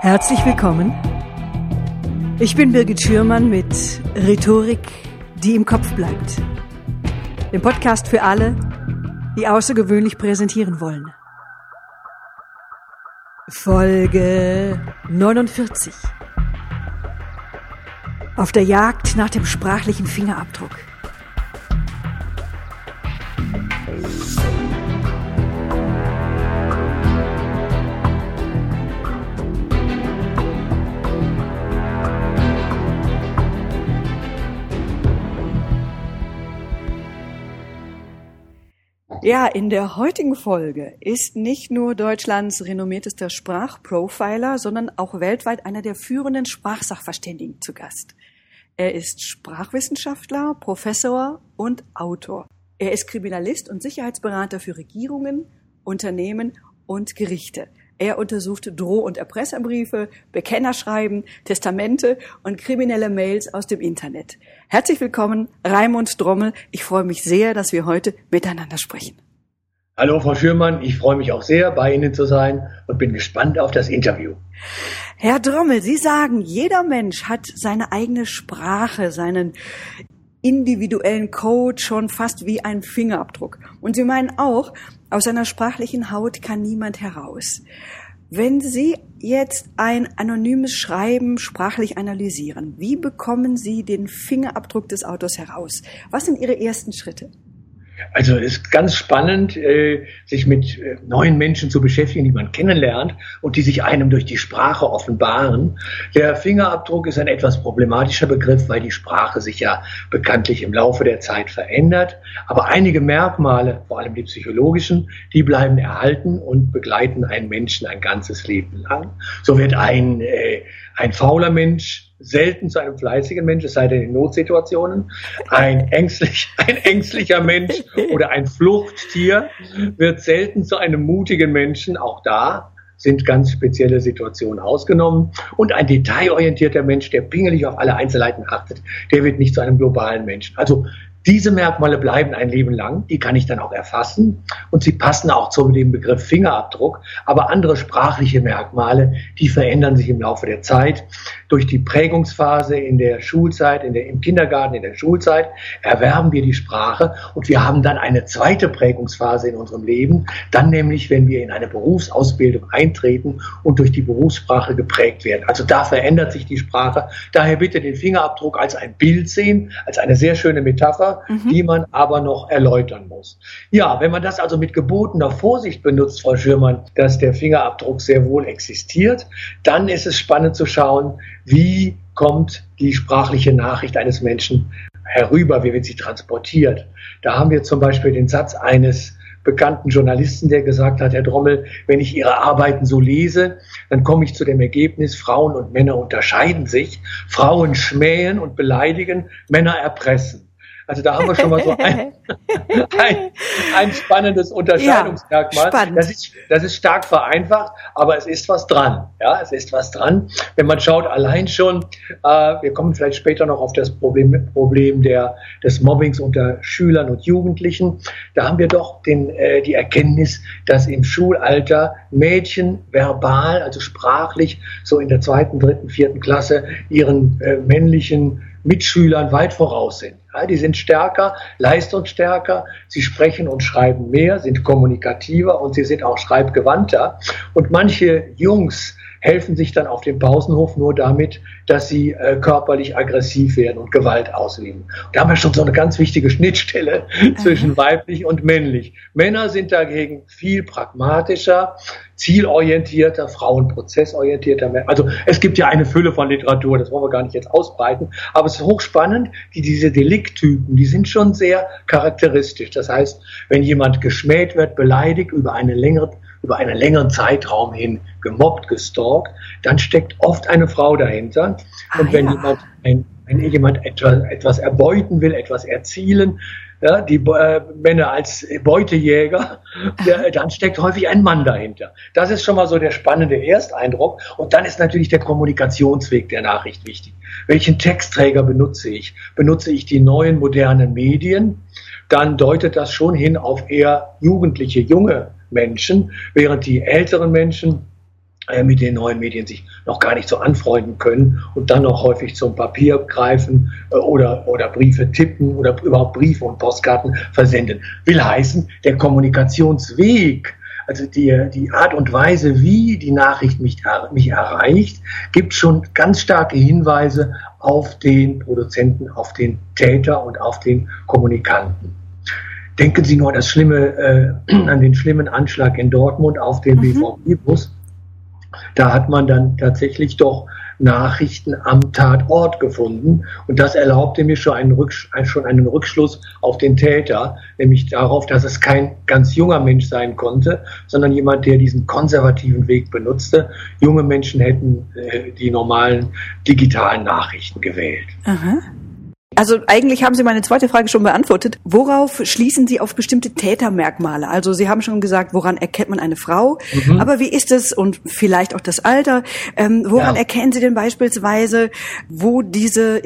Herzlich willkommen. Ich bin Birgit Schürmann mit Rhetorik, die im Kopf bleibt. Dem Podcast für alle, die außergewöhnlich präsentieren wollen. Folge 49. Auf der Jagd nach dem sprachlichen Fingerabdruck. Ja, in der heutigen Folge ist nicht nur Deutschlands renommiertester Sprachprofiler, sondern auch weltweit einer der führenden Sprachsachverständigen zu Gast. Er ist Sprachwissenschaftler, Professor und Autor. Er ist Kriminalist und Sicherheitsberater für Regierungen, Unternehmen und Gerichte. Er untersucht Droh- und Erpresserbriefe, Bekennerschreiben, Testamente und kriminelle Mails aus dem Internet. Herzlich willkommen, Raimund Drommel. Ich freue mich sehr, dass wir heute miteinander sprechen. Hallo, Frau Schürmann. Ich freue mich auch sehr, bei Ihnen zu sein und bin gespannt auf das Interview. Herr Drommel, Sie sagen, jeder Mensch hat seine eigene Sprache, seinen individuellen Code schon fast wie ein Fingerabdruck. Und Sie meinen auch, aus seiner sprachlichen Haut kann niemand heraus. Wenn Sie jetzt ein anonymes Schreiben sprachlich analysieren, wie bekommen Sie den Fingerabdruck des Autors heraus? Was sind Ihre ersten Schritte? Also es ist ganz spannend, äh, sich mit äh, neuen Menschen zu beschäftigen, die man kennenlernt und die sich einem durch die Sprache offenbaren. Der Fingerabdruck ist ein etwas problematischer Begriff, weil die Sprache sich ja bekanntlich im Laufe der Zeit verändert. Aber einige Merkmale, vor allem die psychologischen, die bleiben erhalten und begleiten einen Menschen ein ganzes Leben lang. So wird ein, äh, ein fauler Mensch selten zu einem fleißigen Mensch, es sei denn in Notsituationen. Ein, ängstlich, ein ängstlicher Mensch oder ein Fluchttier wird selten zu einem mutigen Menschen. Auch da sind ganz spezielle Situationen ausgenommen. Und ein detailorientierter Mensch, der pingelig auf alle Einzelheiten achtet, der wird nicht zu einem globalen Menschen. Also diese Merkmale bleiben ein Leben lang, die kann ich dann auch erfassen und sie passen auch zu dem Begriff Fingerabdruck, aber andere sprachliche Merkmale, die verändern sich im Laufe der Zeit. Durch die Prägungsphase in der Schulzeit, in der, im Kindergarten, in der Schulzeit erwerben wir die Sprache und wir haben dann eine zweite Prägungsphase in unserem Leben, dann nämlich, wenn wir in eine Berufsausbildung eintreten und durch die Berufssprache geprägt werden. Also da verändert sich die Sprache. Daher bitte den Fingerabdruck als ein Bild sehen, als eine sehr schöne Metapher mhm. die man aber noch erläutern muss. Ja, wenn man das also mit gebotener Vorsicht benutzt, Frau Schürmann, dass der Fingerabdruck sehr wohl existiert, dann ist es spannend zu schauen, wie kommt die sprachliche Nachricht eines Menschen herüber, wie wird sie transportiert. Da haben wir zum Beispiel den Satz eines bekannten Journalisten, der gesagt hat, Herr Drommel, wenn ich Ihre Arbeiten so lese, dann komme ich zu dem Ergebnis, Frauen und Männer unterscheiden sich. Frauen schmähen und beleidigen, Männer erpressen. Also da haben wir schon mal so ein, ein, ein spannendes Unterscheidungsmerkmal. Ja, das, ist, das ist stark vereinfacht, aber es ist was dran. Ja, es ist was dran. Wenn man schaut, allein schon, äh, wir kommen vielleicht später noch auf das Problem, Problem der, des Mobbings unter Schülern und Jugendlichen. Da haben wir doch den, äh, die Erkenntnis, dass im Schulalter Mädchen verbal, also sprachlich, so in der zweiten, dritten, vierten Klasse ihren äh, männlichen Mitschülern weit voraus sind. Ja, die sind stärker, leistungsstärker, sie sprechen und schreiben mehr, sind kommunikativer und sie sind auch schreibgewandter. Und manche Jungs helfen sich dann auf dem Pausenhof nur damit, dass sie äh, körperlich aggressiv werden und Gewalt ausüben. Und da haben wir schon so eine ganz wichtige Schnittstelle zwischen weiblich und männlich. Männer sind dagegen viel pragmatischer, zielorientierter, Frauen prozessorientierter. Also es gibt ja eine Fülle von Literatur, das wollen wir gar nicht jetzt ausbreiten, aber es ist hochspannend, die, diese Delikttypen, die sind schon sehr charakteristisch. Das heißt, wenn jemand geschmäht wird, beleidigt über eine längere über einen längeren Zeitraum hin gemobbt, gestalkt, dann steckt oft eine Frau dahinter. Ah, und wenn ja. jemand, ein, wenn jemand etwas, etwas erbeuten will, etwas erzielen, ja, die äh, Männer als Beutejäger, der, dann steckt häufig ein Mann dahinter. Das ist schon mal so der spannende Ersteindruck. Und dann ist natürlich der Kommunikationsweg der Nachricht wichtig. Welchen Textträger benutze ich? Benutze ich die neuen modernen Medien? Dann deutet das schon hin auf eher jugendliche, junge Menschen, während die älteren Menschen äh, mit den neuen Medien sich noch gar nicht so anfreunden können und dann noch häufig zum Papier greifen äh, oder, oder Briefe tippen oder überhaupt Briefe und Postkarten versenden. Will heißen, der Kommunikationsweg also die, die Art und Weise, wie die Nachricht mich, mich erreicht, gibt schon ganz starke Hinweise auf den Produzenten, auf den Täter und auf den Kommunikanten. Denken Sie nur an, das schlimme, äh, an den schlimmen Anschlag in Dortmund auf den mhm. BVB-Bus. Da hat man dann tatsächlich doch Nachrichten am Tatort gefunden. Und das erlaubte mir schon einen, Rücksch schon einen Rückschluss auf den Täter, nämlich darauf, dass es kein ganz junger Mensch sein konnte, sondern jemand, der diesen konservativen Weg benutzte. Junge Menschen hätten äh, die normalen digitalen Nachrichten gewählt. Aha. Also eigentlich haben Sie meine zweite Frage schon beantwortet. Worauf schließen Sie auf bestimmte Tätermerkmale? Also Sie haben schon gesagt, woran erkennt man eine Frau? Mhm. Aber wie ist es und vielleicht auch das Alter? Ähm, woran ja. erkennen Sie denn beispielsweise, wo diese,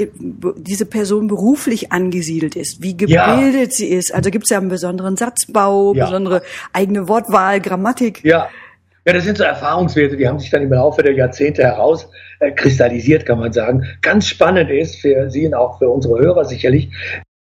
diese Person beruflich angesiedelt ist? Wie gebildet ja. sie ist? Also gibt es ja einen besonderen Satzbau, ja. besondere eigene Wortwahl, Grammatik? Ja. Ja, das sind so Erfahrungswerte, die haben sich dann im Laufe der Jahrzehnte herauskristallisiert, kann man sagen. Ganz spannend ist für Sie und auch für unsere Hörer sicherlich,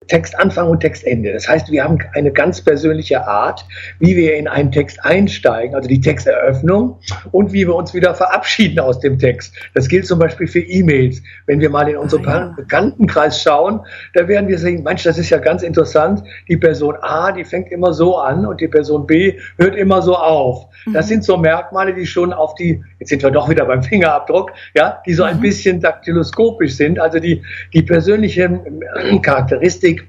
Textanfang und Textende. Das heißt, wir haben eine ganz persönliche Art, wie wir in einen Text einsteigen, also die Texteröffnung und wie wir uns wieder verabschieden aus dem Text. Das gilt zum Beispiel für E-Mails. Wenn wir mal in unseren ah, ja. Bekanntenkreis schauen, da werden wir sehen, Mensch, das ist ja ganz interessant. Die Person A, die fängt immer so an und die Person B hört immer so auf. Das mhm. sind so Merkmale, die schon auf die, jetzt sind wir doch wieder beim Fingerabdruck, ja, die so ein mhm. bisschen daktyloskopisch sind, also die, die persönliche Charakteristik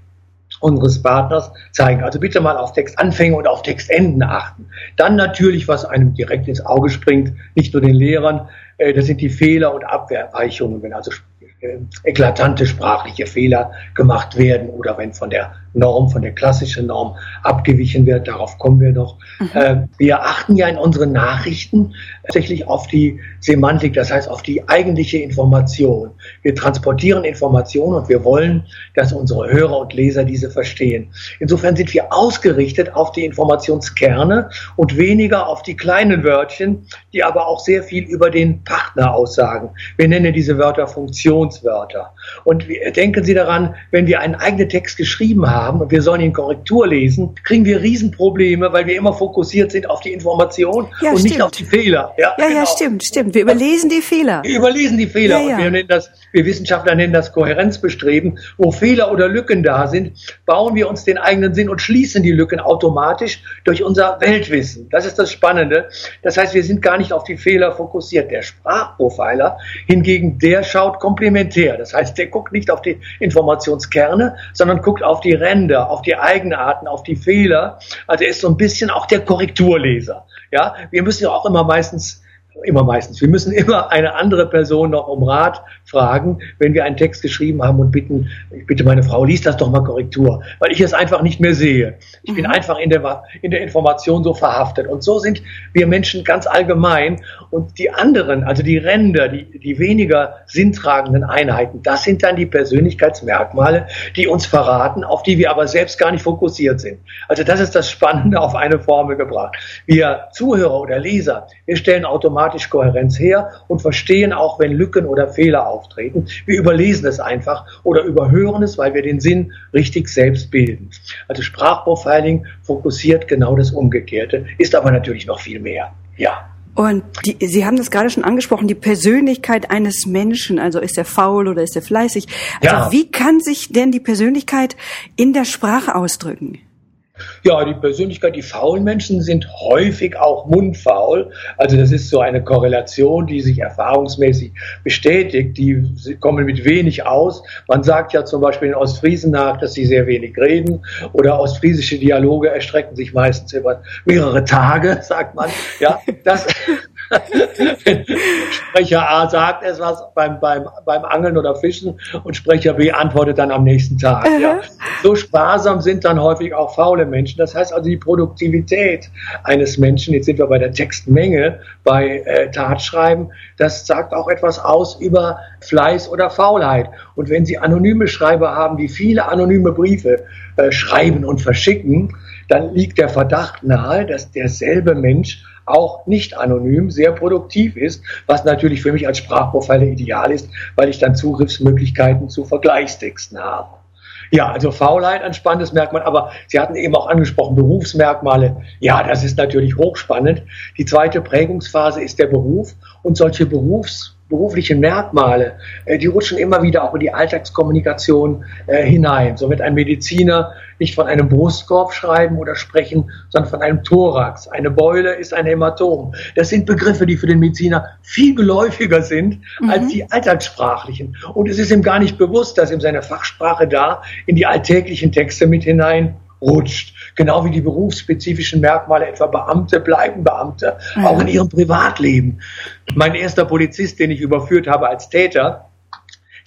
unseres Partners zeigen. Also bitte mal auf Textanfänge und auf Textenden achten. Dann natürlich, was einem direkt ins Auge springt, nicht nur den Lehrern, äh, das sind die Fehler und Abweichungen, wenn also äh, eklatante sprachliche Fehler gemacht werden oder wenn von der Norm, von der klassischen Norm abgewichen wird. Darauf kommen wir noch. Mhm. Äh, wir achten ja in unseren Nachrichten tatsächlich auf die Semantik, das heißt auf die eigentliche Information. Wir transportieren Informationen und wir wollen, dass unsere Hörer und Leser diese verstehen. Insofern sind wir ausgerichtet auf die Informationskerne und weniger auf die kleinen Wörtchen, die aber auch sehr viel über den Partner aussagen. Wir nennen diese Wörter Funktionswörter. Und denken Sie daran, wenn wir einen eigenen Text geschrieben haben, und wir sollen ihn Korrektur lesen, kriegen wir Riesenprobleme, weil wir immer fokussiert sind auf die Information ja, und stimmt. nicht auf die Fehler. Ja, ja, genau. ja, stimmt, stimmt. Wir überlesen die Fehler. Wir überlesen die Fehler ja, wir nennen das, wir Wissenschaftler nennen das Kohärenzbestreben. Wo Fehler oder Lücken da sind, bauen wir uns den eigenen Sinn und schließen die Lücken automatisch durch unser Weltwissen. Das ist das Spannende. Das heißt, wir sind gar nicht auf die Fehler fokussiert. Der Sprachprofiler hingegen, der schaut komplementär. Das heißt, der guckt nicht auf die Informationskerne, sondern guckt auf die Ränder Ränder, auf die Eigenarten, auf die Fehler. Also er ist so ein bisschen auch der Korrekturleser. Ja, wir müssen ja auch immer meistens immer meistens. Wir müssen immer eine andere Person noch um Rat fragen, wenn wir einen Text geschrieben haben und bitten, ich bitte meine Frau, liest das doch mal Korrektur, weil ich es einfach nicht mehr sehe. Ich mhm. bin einfach in der, in der Information so verhaftet. Und so sind wir Menschen ganz allgemein. Und die anderen, also die Ränder, die, die weniger sinntragenden Einheiten, das sind dann die Persönlichkeitsmerkmale, die uns verraten, auf die wir aber selbst gar nicht fokussiert sind. Also das ist das Spannende auf eine Formel gebracht. Wir Zuhörer oder Leser, wir stellen automatisch automatisch Kohärenz her und verstehen auch, wenn Lücken oder Fehler auftreten. Wir überlesen es einfach oder überhören es, weil wir den Sinn richtig selbst bilden. Also Sprachprofiling fokussiert genau das Umgekehrte, ist aber natürlich noch viel mehr. Ja. Und die, Sie haben das gerade schon angesprochen, die Persönlichkeit eines Menschen, also ist er faul oder ist er fleißig? Also ja. wie kann sich denn die Persönlichkeit in der Sprache ausdrücken? Ja, die Persönlichkeit, die faulen Menschen sind häufig auch mundfaul. Also das ist so eine Korrelation, die sich erfahrungsmäßig bestätigt. Die kommen mit wenig aus. Man sagt ja zum Beispiel in Ostfriesen nach, dass sie sehr wenig reden oder ostfriesische Dialoge erstrecken sich meistens über mehrere Tage, sagt man. Ja, das, Sprecher A sagt etwas beim, beim, beim Angeln oder Fischen und Sprecher B antwortet dann am nächsten Tag. Ja. So sparsam sind dann häufig auch faule Menschen. Das heißt also die Produktivität eines Menschen, jetzt sind wir bei der Textmenge, bei äh, Tatschreiben, das sagt auch etwas aus über Fleiß oder Faulheit. Und wenn Sie anonyme Schreiber haben, die viele anonyme Briefe äh, schreiben und verschicken, dann liegt der Verdacht nahe, dass derselbe Mensch auch nicht anonym, sehr produktiv ist, was natürlich für mich als Sprachprofiler ideal ist, weil ich dann Zugriffsmöglichkeiten zu Vergleichstexten habe. Ja, also Faulheit ein spannendes Merkmal, aber Sie hatten eben auch angesprochen, Berufsmerkmale. Ja, das ist natürlich hochspannend. Die zweite Prägungsphase ist der Beruf und solche Berufs beruflichen Merkmale, äh, die rutschen immer wieder auch in die Alltagskommunikation äh, hinein. So wird ein Mediziner nicht von einem Brustkorb schreiben oder sprechen, sondern von einem Thorax. Eine Beule ist ein Hämatom. Das sind Begriffe, die für den Mediziner viel geläufiger sind mhm. als die alltagssprachlichen. Und es ist ihm gar nicht bewusst, dass ihm seine Fachsprache da in die alltäglichen Texte mit hinein rutscht. Genau wie die berufsspezifischen Merkmale, etwa Beamte bleiben Beamte, ja. auch in ihrem Privatleben. Mein erster Polizist, den ich überführt habe als Täter,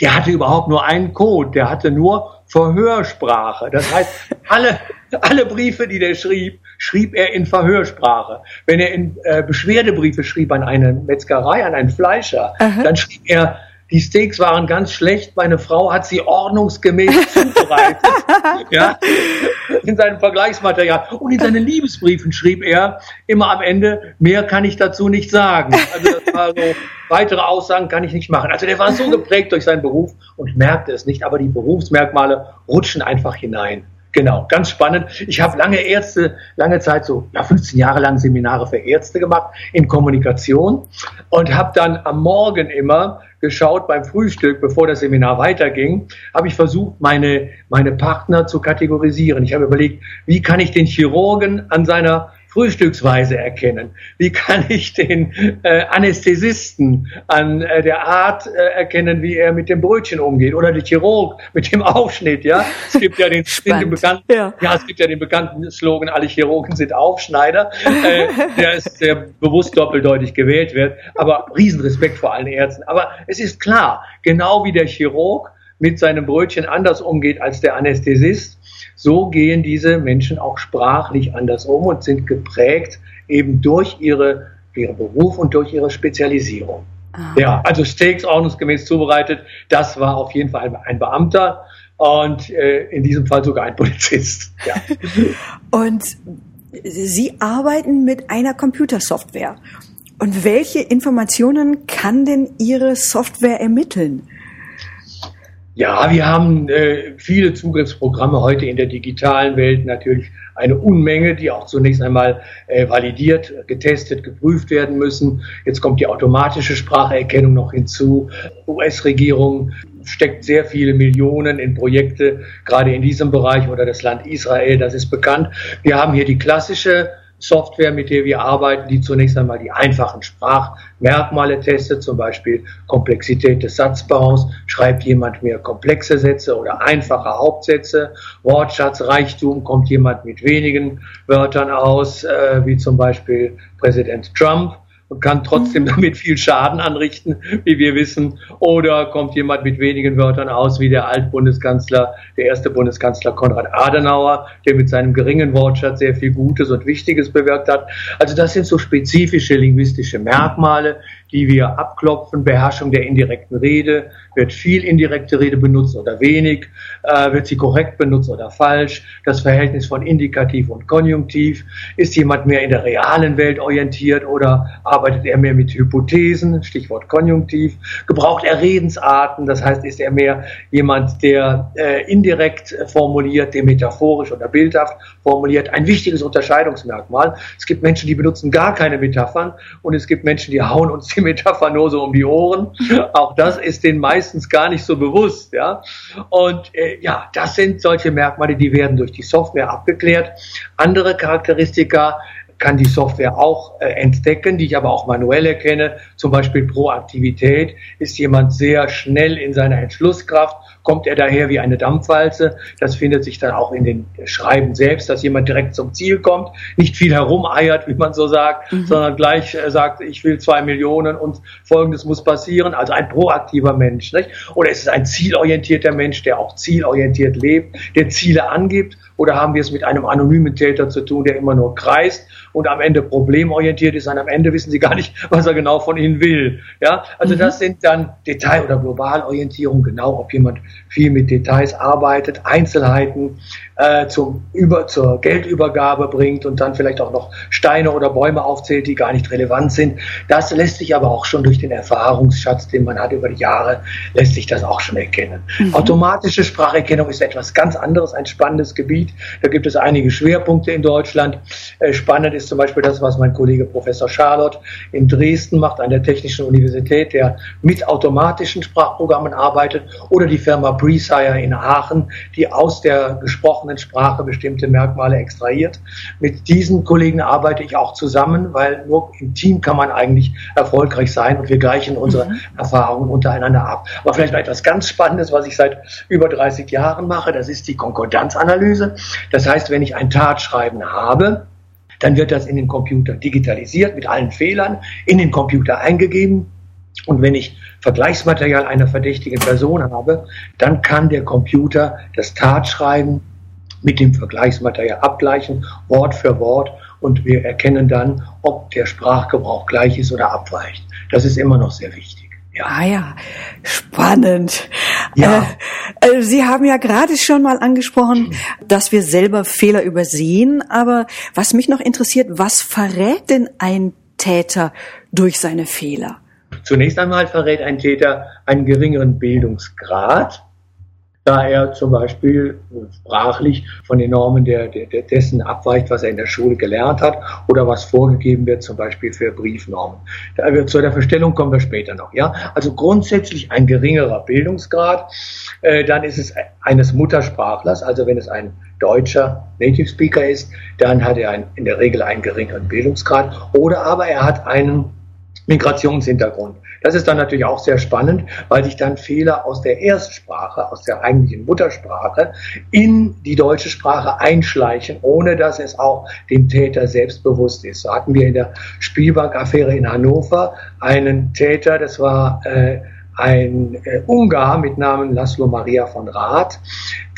der hatte überhaupt nur einen Code, der hatte nur Verhörsprache. Das heißt, alle, alle Briefe, die der schrieb, schrieb er in Verhörsprache. Wenn er in äh, Beschwerdebriefe schrieb an eine Metzgerei, an einen Fleischer, Aha. dann schrieb er die Steaks waren ganz schlecht. Meine Frau hat sie ordnungsgemäß zubereitet. ja, in seinem Vergleichsmaterial. Und in seinen Liebesbriefen schrieb er immer am Ende, mehr kann ich dazu nicht sagen. Also das war so, weitere Aussagen kann ich nicht machen. Also der war so geprägt durch seinen Beruf und merkte es nicht, aber die Berufsmerkmale rutschen einfach hinein. Genau, ganz spannend. Ich habe lange Ärzte, lange Zeit so, ja, 15 Jahre lang Seminare für Ärzte gemacht in Kommunikation und habe dann am Morgen immer geschaut beim Frühstück, bevor das Seminar weiterging, habe ich versucht, meine, meine Partner zu kategorisieren. Ich habe überlegt, wie kann ich den Chirurgen an seiner Frühstücksweise erkennen? Wie kann ich den äh, Anästhesisten an äh, der Art äh, erkennen, wie er mit dem Brötchen umgeht? Oder der Chirurg mit dem Aufschnitt, ja? Es gibt ja den, den bekannten, ja. ja. es gibt ja den bekannten Slogan, alle Chirurgen sind Aufschneider, äh, der ist sehr bewusst doppeldeutig gewählt wird. Aber Riesenrespekt vor allen Ärzten. Aber es ist klar, genau wie der Chirurg mit seinem Brötchen anders umgeht als der Anästhesist, so gehen diese Menschen auch sprachlich anders um und sind geprägt eben durch ihre, ihren Beruf und durch ihre Spezialisierung. Ah. Ja, also Steaks ordnungsgemäß zubereitet, das war auf jeden Fall ein Beamter und äh, in diesem Fall sogar ein Polizist. Ja. und Sie arbeiten mit einer Computersoftware. Und welche Informationen kann denn Ihre Software ermitteln? Ja, wir haben äh, viele Zugriffsprogramme heute in der digitalen Welt natürlich eine Unmenge, die auch zunächst einmal äh, validiert, getestet, geprüft werden müssen. Jetzt kommt die automatische Spracherkennung noch hinzu. US-Regierung steckt sehr viele Millionen in Projekte, gerade in diesem Bereich oder das Land Israel, das ist bekannt. Wir haben hier die klassische Software, mit der wir arbeiten, die zunächst einmal die einfachen Sprachmerkmale testet, zum Beispiel Komplexität des Satzbaus, schreibt jemand mehr komplexe Sätze oder einfache Hauptsätze, Wortschatzreichtum, kommt jemand mit wenigen Wörtern aus, äh, wie zum Beispiel Präsident Trump und kann trotzdem mhm. damit viel Schaden anrichten, wie wir wissen. Oder kommt jemand mit wenigen Wörtern aus, wie der Altbundeskanzler, der erste Bundeskanzler Konrad Adenauer, der mit seinem geringen Wortschatz sehr viel Gutes und Wichtiges bewirkt hat. Also das sind so spezifische linguistische Merkmale, die wir abklopfen. Beherrschung der indirekten Rede, wird viel indirekte Rede benutzt oder wenig, äh, wird sie korrekt benutzt oder falsch, das Verhältnis von Indikativ und Konjunktiv, ist jemand mehr in der realen Welt orientiert oder arbeitet er mehr mit Hypothesen, Stichwort Konjunktiv, gebraucht er Redensarten, das heißt, ist er mehr jemand, der äh, indirekt formuliert, der metaphorisch oder bildhaft formuliert, ein wichtiges Unterscheidungsmerkmal. Es gibt Menschen, die benutzen gar keine Metaphern und es gibt Menschen, die hauen uns die Metapher nur so um die Ohren. Auch das ist den meistens gar nicht so bewusst. Ja? Und äh, ja, das sind solche Merkmale, die werden durch die Software abgeklärt. Andere Charakteristika kann die Software auch äh, entdecken, die ich aber auch manuell erkenne. Zum Beispiel Proaktivität. Ist jemand sehr schnell in seiner Entschlusskraft? Kommt er daher wie eine Dampfwalze? Das findet sich dann auch in den Schreiben selbst, dass jemand direkt zum Ziel kommt, nicht viel herumeiert, wie man so sagt, mhm. sondern gleich äh, sagt, ich will zwei Millionen und Folgendes muss passieren. Also ein proaktiver Mensch. Nicht? Oder ist es ein zielorientierter Mensch, der auch zielorientiert lebt, der Ziele angibt? Oder haben wir es mit einem anonymen Täter zu tun, der immer nur kreist und am Ende problemorientiert ist und am Ende wissen sie gar nicht, was er genau von ihnen will. Ja, also mhm. das sind dann Detail- oder Globalorientierung, genau, ob jemand viel mit Details arbeitet, Einzelheiten äh, zum über, zur Geldübergabe bringt und dann vielleicht auch noch Steine oder Bäume aufzählt, die gar nicht relevant sind. Das lässt sich aber auch schon durch den Erfahrungsschatz, den man hat über die Jahre, lässt sich das auch schon erkennen. Mhm. Automatische Spracherkennung ist etwas ganz anderes, ein spannendes Gebiet. Da gibt es einige Schwerpunkte in Deutschland. Äh, spannend ist zum Beispiel das, was mein Kollege Professor Charlotte in Dresden macht, an der Technischen Universität, der mit automatischen Sprachprogrammen arbeitet, oder die Firma Presire in Aachen, die aus der gesprochenen Sprache bestimmte Merkmale extrahiert. Mit diesen Kollegen arbeite ich auch zusammen, weil nur im Team kann man eigentlich erfolgreich sein und wir gleichen unsere mhm. Erfahrungen untereinander ab. Aber vielleicht noch etwas ganz Spannendes, was ich seit über 30 Jahren mache, das ist die Konkordanzanalyse. Das heißt, wenn ich ein Tatschreiben habe, dann wird das in den Computer digitalisiert mit allen Fehlern, in den Computer eingegeben. Und wenn ich Vergleichsmaterial einer verdächtigen Person habe, dann kann der Computer das Tatschreiben mit dem Vergleichsmaterial abgleichen, Wort für Wort, und wir erkennen dann, ob der Sprachgebrauch gleich ist oder abweicht. Das ist immer noch sehr wichtig. Ja. Ah ja, spannend. Ja. Äh, äh, Sie haben ja gerade schon mal angesprochen, dass wir selber Fehler übersehen. Aber was mich noch interessiert, was verrät denn ein Täter durch seine Fehler? Zunächst einmal verrät ein Täter einen geringeren Bildungsgrad da er zum Beispiel sprachlich von den Normen der, der, dessen abweicht, was er in der Schule gelernt hat oder was vorgegeben wird, zum Beispiel für Briefnormen. Zu der Verstellung kommen wir später noch. Ja? Also grundsätzlich ein geringerer Bildungsgrad, äh, dann ist es eines Muttersprachlers, also wenn es ein deutscher Native Speaker ist, dann hat er ein, in der Regel einen geringeren Bildungsgrad oder aber er hat einen Migrationshintergrund. Das ist dann natürlich auch sehr spannend, weil sich dann Fehler aus der Erstsprache, aus der eigentlichen Muttersprache in die deutsche Sprache einschleichen, ohne dass es auch dem Täter selbst bewusst ist. So hatten wir in der Spielbankaffäre in Hannover einen Täter, das war äh, ein äh, Ungar mit Namen Laszlo Maria von Rath,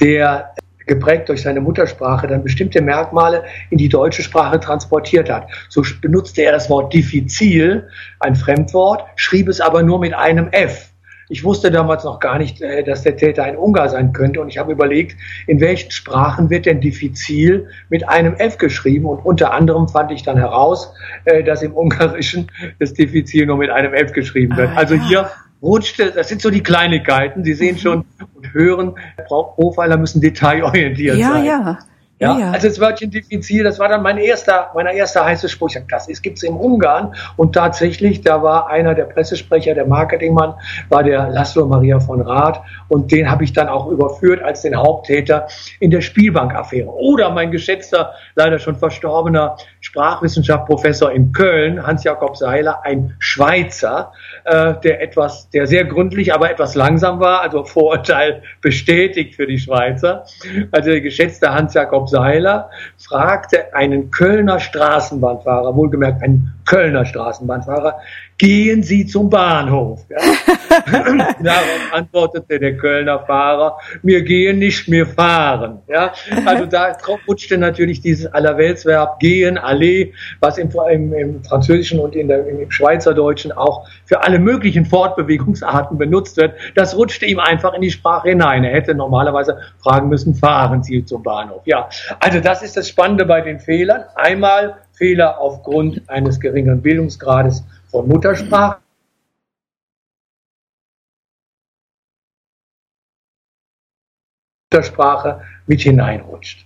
der geprägt durch seine Muttersprache, dann bestimmte Merkmale in die deutsche Sprache transportiert hat. So benutzte er das Wort diffizil, ein Fremdwort, schrieb es aber nur mit einem F. Ich wusste damals noch gar nicht, äh, dass der Täter ein Ungar sein könnte und ich habe überlegt, in welchen Sprachen wird denn diffizil mit einem F geschrieben und unter anderem fand ich dann heraus, äh, dass im Ungarischen das diffizil nur mit einem F geschrieben wird. Ah, also hier rutschte, das sind so die Kleinigkeiten. Sie sehen schon und hören, Profiler müssen detailorientiert ja, sein. Ja, ja. Ja, ja, also das Wörtchen diffizil, das war dann mein erster, meiner erster heiße Spruch. Das ist, gibt's im Ungarn. Und tatsächlich, da war einer der Pressesprecher, der Marketingmann, war der Laszlo Maria von Rath. Und den habe ich dann auch überführt als den Haupttäter in der Spielbankaffäre. Oder mein geschätzter, leider schon verstorbener Sprachwissenschaftsprofessor in Köln, Hans-Jakob Seiler, ein Schweizer, äh, der etwas, der sehr gründlich, aber etwas langsam war, also Vorurteil bestätigt für die Schweizer. Also der geschätzte Hans-Jakob Seiler fragte einen Kölner Straßenbahnfahrer, wohlgemerkt einen Kölner Straßenbahnfahrer, gehen Sie zum Bahnhof. Ja? Darauf antwortete der Kölner Fahrer, wir gehen nicht, wir fahren. Ja? Also da rutschte natürlich dieses Allerweltsverb gehen, aller, was im, im, im Französischen und in der, im Schweizerdeutschen auch für alle möglichen Fortbewegungsarten benutzt wird. Das rutschte ihm einfach in die Sprache hinein. Er hätte normalerweise fragen müssen, fahren Sie zum Bahnhof. Ja, also das ist das Spannende bei den Fehlern. Einmal Fehler aufgrund eines geringeren Bildungsgrades von Muttersprache. Muttersprache mit hineinrutscht.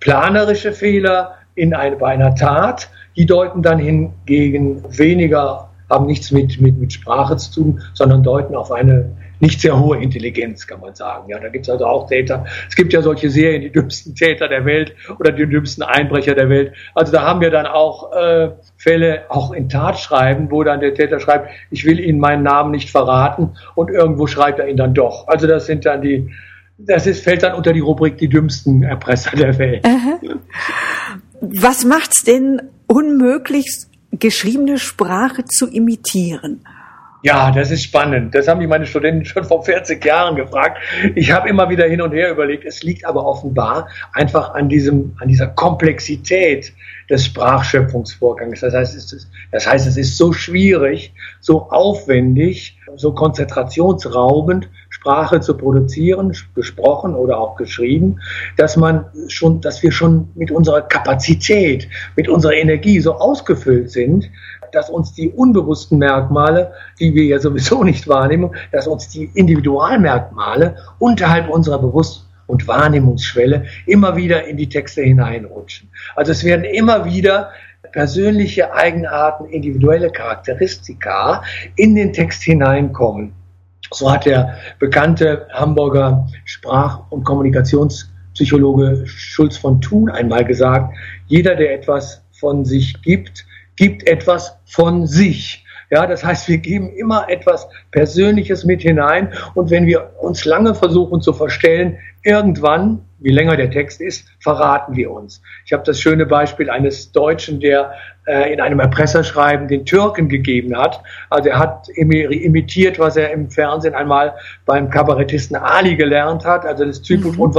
Planerische Fehler in eine, bei einer Tat, die deuten dann hingegen weniger, haben nichts mit, mit, mit Sprache zu tun, sondern deuten auf eine nicht sehr hohe Intelligenz, kann man sagen. Ja, da gibt es also auch Täter. Es gibt ja solche Serien, die dümmsten Täter der Welt oder die dümmsten Einbrecher der Welt. Also da haben wir dann auch äh, Fälle, auch in Tatschreiben, wo dann der Täter schreibt, ich will Ihnen meinen Namen nicht verraten und irgendwo schreibt er ihn dann doch. Also das sind dann die, das ist, fällt dann unter die Rubrik die dümmsten Erpresser der Welt. Was macht's denn unmöglich, geschriebene Sprache zu imitieren? Ja, das ist spannend. Das haben mich meine Studenten schon vor 40 Jahren gefragt. Ich habe immer wieder hin und her überlegt. Es liegt aber offenbar einfach an diesem, an dieser Komplexität des Sprachschöpfungsvorgangs. Das heißt, es ist, das heißt, es ist so schwierig, so aufwendig, so konzentrationsraubend, Sprache zu produzieren, gesprochen oder auch geschrieben, dass man schon, dass wir schon mit unserer Kapazität, mit unserer Energie so ausgefüllt sind, dass uns die unbewussten Merkmale, die wir ja sowieso nicht wahrnehmen, dass uns die Individualmerkmale unterhalb unserer Bewusst und Wahrnehmungsschwelle immer wieder in die Texte hineinrutschen. Also es werden immer wieder persönliche Eigenarten, individuelle Charakteristika in den Text hineinkommen. So hat der bekannte Hamburger Sprach- und Kommunikationspsychologe Schulz von Thun einmal gesagt, jeder, der etwas von sich gibt, gibt etwas von sich. Ja, das heißt, wir geben immer etwas Persönliches mit hinein und wenn wir uns lange versuchen zu verstellen, irgendwann, wie länger der Text ist, verraten wir uns. Ich habe das schöne Beispiel eines Deutschen, der äh, in einem Erpresserschreiben den Türken gegeben hat. Also er hat imitiert, was er im Fernsehen einmal beim Kabarettisten Ali gelernt hat, also das Typus mhm. und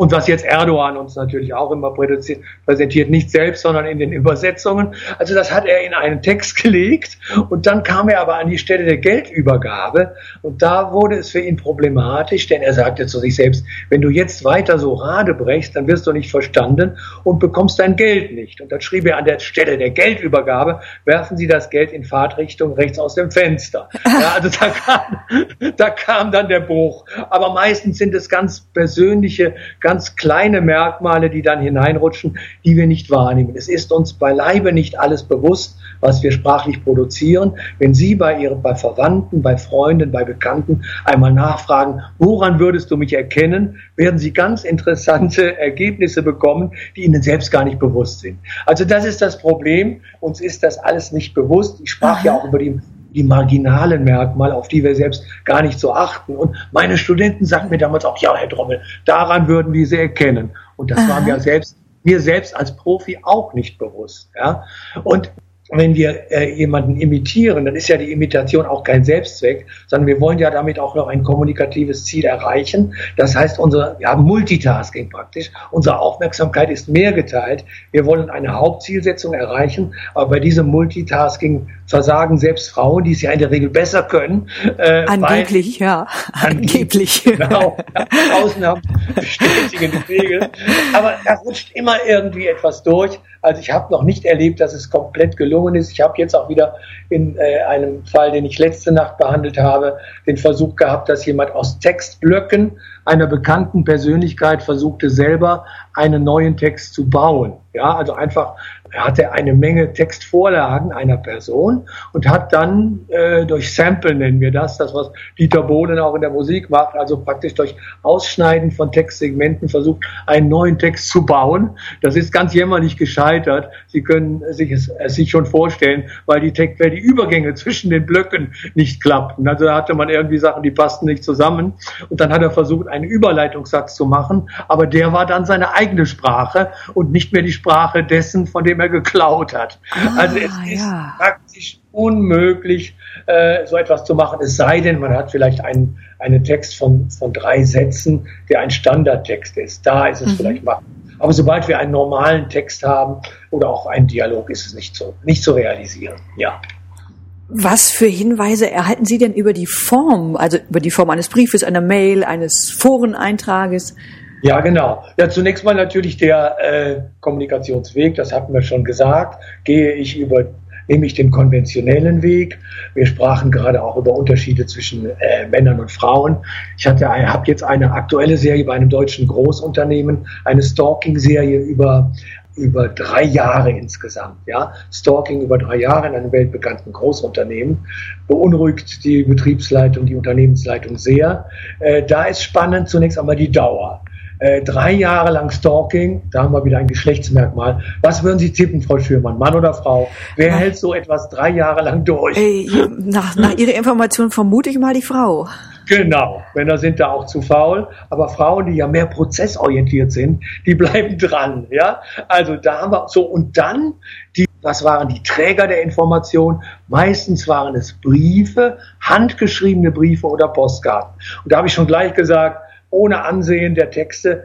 und was jetzt Erdogan uns natürlich auch immer präsentiert, nicht selbst, sondern in den Übersetzungen. Also das hat er in einen Text gelegt und dann kam er aber an die Stelle der Geldübergabe und da wurde es für ihn problematisch, denn er sagte zu sich selbst, wenn du jetzt weiter so Rade brechst, dann wirst du nicht verstanden und bekommst dein Geld nicht. Und dann schrieb er an der Stelle der Geldübergabe, werfen Sie das Geld in Fahrtrichtung rechts aus dem Fenster. Ja, also da kam, da kam dann der Bruch. Aber meistens sind es ganz persönliche, ganz ganz kleine Merkmale, die dann hineinrutschen, die wir nicht wahrnehmen. Es ist uns beileibe nicht alles bewusst, was wir sprachlich produzieren. Wenn Sie bei Ihren, bei Verwandten, bei Freunden, bei Bekannten einmal nachfragen, woran würdest du mich erkennen, werden Sie ganz interessante Ergebnisse bekommen, die Ihnen selbst gar nicht bewusst sind. Also das ist das Problem. Uns ist das alles nicht bewusst. Ich sprach ja auch über die die marginalen Merkmale, auf die wir selbst gar nicht so achten. Und meine Studenten sagten mir damals auch, ja, Herr Drommel, daran würden wir sie erkennen. Und das Aha. war mir selbst, mir selbst als Profi auch nicht bewusst. Ja. Und wenn wir äh, jemanden imitieren, dann ist ja die Imitation auch kein Selbstzweck, sondern wir wollen ja damit auch noch ein kommunikatives Ziel erreichen. Das heißt, unser ja, Multitasking praktisch, unsere Aufmerksamkeit ist mehr geteilt. Wir wollen eine Hauptzielsetzung erreichen, aber bei diesem Multitasking versagen selbst Frauen, die es ja in der Regel besser können. Äh, angeblich, weil, ja. Angeblich. Genau. Ausnahmen bestätigen die Regel. Aber da rutscht immer irgendwie etwas durch. Also ich habe noch nicht erlebt, dass es komplett gelungen ist. Ich habe jetzt auch wieder in äh, einem Fall, den ich letzte Nacht behandelt habe, den Versuch gehabt, dass jemand aus Textblöcken einer bekannten Persönlichkeit versuchte selber einen neuen Text zu bauen. Ja, also einfach er hatte eine Menge Textvorlagen einer Person und hat dann äh, durch Sample nennen wir das, das was Dieter Bohlen auch in der Musik macht, also praktisch durch Ausschneiden von Textsegmenten versucht, einen neuen Text zu bauen. Das ist ganz jämmerlich gescheitert. Sie können sich es, sich schon vorstellen, weil die, Text, weil Übergänge zwischen den Blöcken nicht klappten. Also da hatte man irgendwie Sachen, die passten nicht zusammen. Und dann hat er versucht, einen Überleitungssatz zu machen, aber der war dann seine eigene Sprache und nicht mehr die Sprache dessen, von dem er geklaut hat. Ah, also es ist ja. praktisch unmöglich, äh, so etwas zu machen, es sei denn, man hat vielleicht einen, einen Text von, von drei Sätzen, der ein Standardtext ist. Da ist es mhm. vielleicht machbar. Aber sobald wir einen normalen Text haben oder auch einen Dialog, ist es nicht zu, nicht zu realisieren. Ja. Was für Hinweise erhalten Sie denn über die Form, also über die Form eines Briefes, einer Mail, eines Foreneintrages? Ja, genau. Ja, zunächst mal natürlich der äh, Kommunikationsweg, das hatten wir schon gesagt. Gehe ich über, nehme ich den konventionellen Weg. Wir sprachen gerade auch über Unterschiede zwischen äh, Männern und Frauen. Ich hatte, habe jetzt eine aktuelle Serie bei einem deutschen Großunternehmen, eine Stalking-Serie über über drei Jahre insgesamt. Ja, Stalking über drei Jahre in einem weltbekannten Großunternehmen beunruhigt die Betriebsleitung, die Unternehmensleitung sehr. Äh, da ist spannend zunächst einmal die Dauer. Äh, drei Jahre lang Stalking, da haben wir wieder ein Geschlechtsmerkmal. Was würden Sie tippen, Frau Schürmann, Mann oder Frau? Wer hält so etwas drei Jahre lang durch? Ey, nach, nach Ihrer Information vermute ich mal die Frau. Genau, Männer sind da auch zu faul, aber Frauen, die ja mehr prozessorientiert sind, die bleiben dran, ja. Also da haben wir so und dann die was waren die Träger der Information? Meistens waren es Briefe, handgeschriebene Briefe oder Postkarten. Und da habe ich schon gleich gesagt, ohne Ansehen der Texte,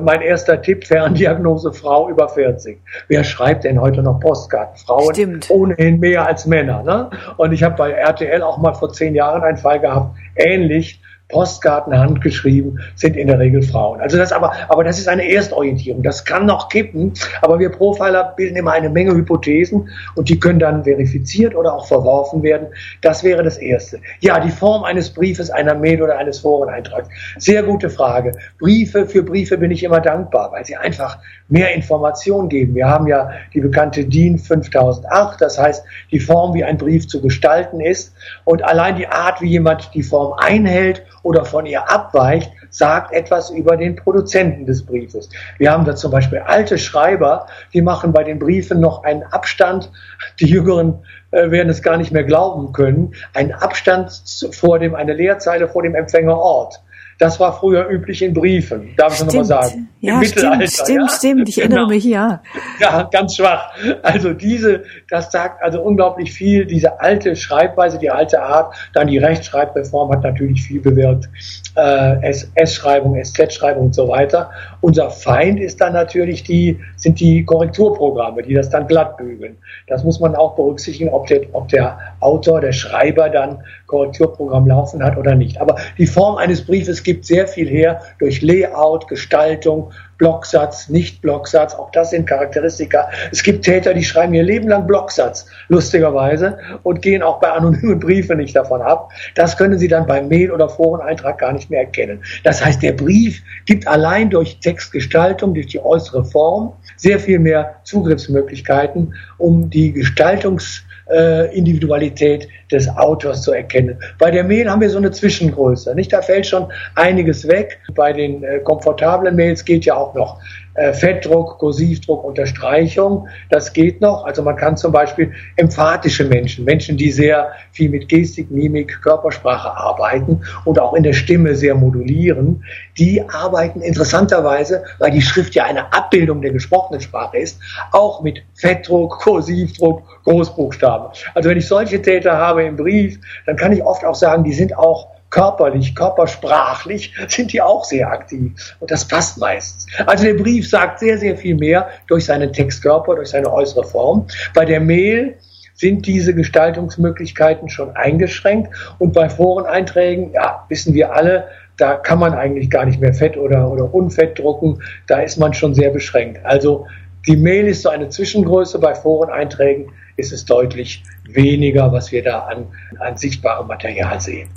mein erster Tipp, Ferndiagnose Frau über 40. Wer schreibt denn heute noch Postkarten? Frauen Stimmt. ohnehin mehr als Männer. Ne? Und ich habe bei RTL auch mal vor zehn Jahren einen Fall gehabt, ähnlich. Postkarten handgeschrieben sind in der Regel Frauen. Also das aber, aber das ist eine Erstorientierung. Das kann noch kippen, aber wir Profiler bilden immer eine Menge Hypothesen und die können dann verifiziert oder auch verworfen werden. Das wäre das Erste. Ja, die Form eines Briefes, einer Mail oder eines Foreneintrags. Sehr gute Frage. Briefe, für Briefe bin ich immer dankbar, weil sie einfach mehr Informationen geben. Wir haben ja die bekannte DIN 5008, das heißt die Form, wie ein Brief zu gestalten ist und allein die Art, wie jemand die Form einhält oder von ihr abweicht, sagt etwas über den Produzenten des Briefes. Wir haben da zum Beispiel alte Schreiber, die machen bei den Briefen noch einen Abstand. Die Jüngeren äh, werden es gar nicht mehr glauben können. Einen Abstand vor dem, eine Leerzeile vor dem Empfängerort. Das war früher üblich in Briefen, darf ich nochmal sagen. Ja, Im Mittelalter, stimmt, stimmt, ja? stimmt. Ich erinnere genau. mich, ja. Ja, ganz schwach. Also diese, das sagt also unglaublich viel. Diese alte Schreibweise, die alte Art, dann die Rechtschreibreform hat natürlich viel bewirkt. Äh, S-Schreibung, SZ-Schreibung und so weiter. Unser Feind ist dann natürlich die, sind die Korrekturprogramme, die das dann glatt bügeln. Das muss man auch berücksichtigen, ob der, ob der Autor, der Schreiber dann Korrekturprogramm laufen hat oder nicht. Aber die Form eines Briefes gibt sehr viel her durch Layout, Gestaltung, Blocksatz, Nicht-Blocksatz, auch das sind Charakteristika. Es gibt Täter, die schreiben ihr Leben lang Blocksatz, lustigerweise, und gehen auch bei anonymen Briefen nicht davon ab. Das können Sie dann beim Mail- oder Foreneintrag gar nicht mehr erkennen. Das heißt, der Brief gibt allein durch Textgestaltung, durch die äußere Form sehr viel mehr Zugriffsmöglichkeiten, um die Gestaltungs- äh, Individualität des Autors zu erkennen. Bei der Mail haben wir so eine Zwischengröße. Nicht? Da fällt schon einiges weg. Bei den äh, komfortablen Mails geht ja auch noch äh, Fettdruck, Kursivdruck, Unterstreichung. Das geht noch. Also man kann zum Beispiel emphatische Menschen, Menschen, die sehr viel mit Gestik, Mimik, Körpersprache arbeiten und auch in der Stimme sehr modulieren, die arbeiten interessanterweise, weil die Schrift ja eine Abbildung der gesprochenen Sprache ist, auch mit Fettdruck, Kursivdruck, Großbuchstaben. Also wenn ich solche Täter habe im Brief, dann kann ich oft auch sagen, die sind auch körperlich, körpersprachlich sind die auch sehr aktiv. Und das passt meistens. Also der Brief sagt sehr, sehr viel mehr durch seinen Textkörper, durch seine äußere Form. Bei der Mail sind diese Gestaltungsmöglichkeiten schon eingeschränkt. Und bei Foreneinträgen, ja, wissen wir alle, da kann man eigentlich gar nicht mehr Fett oder, oder Unfett drucken. Da ist man schon sehr beschränkt. Also die Mail ist so eine Zwischengröße. Bei Foreneinträgen ist es deutlich weniger, was wir da an, an sichtbarem Material sehen.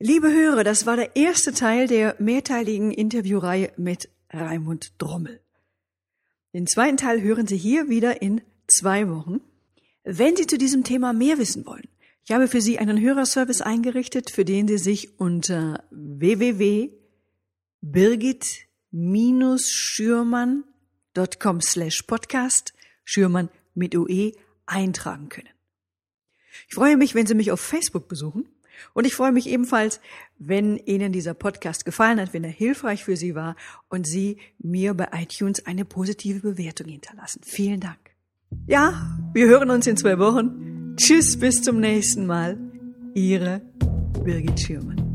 Liebe Hörer, das war der erste Teil der mehrteiligen Interviewreihe mit Raimund Drommel. Den zweiten Teil hören Sie hier wieder in zwei Wochen. Wenn Sie zu diesem Thema mehr wissen wollen, ich habe für Sie einen Hörerservice eingerichtet, für den Sie sich unter www.birgit-schürmann.com slash podcast, Schürmann mit UE, eintragen können. Ich freue mich, wenn Sie mich auf Facebook besuchen und ich freue mich ebenfalls, wenn Ihnen dieser Podcast gefallen hat, wenn er hilfreich für Sie war und Sie mir bei iTunes eine positive Bewertung hinterlassen. Vielen Dank. Ja, wir hören uns in zwei Wochen. Tschüss, bis zum nächsten Mal. Ihre Birgit Schürmann.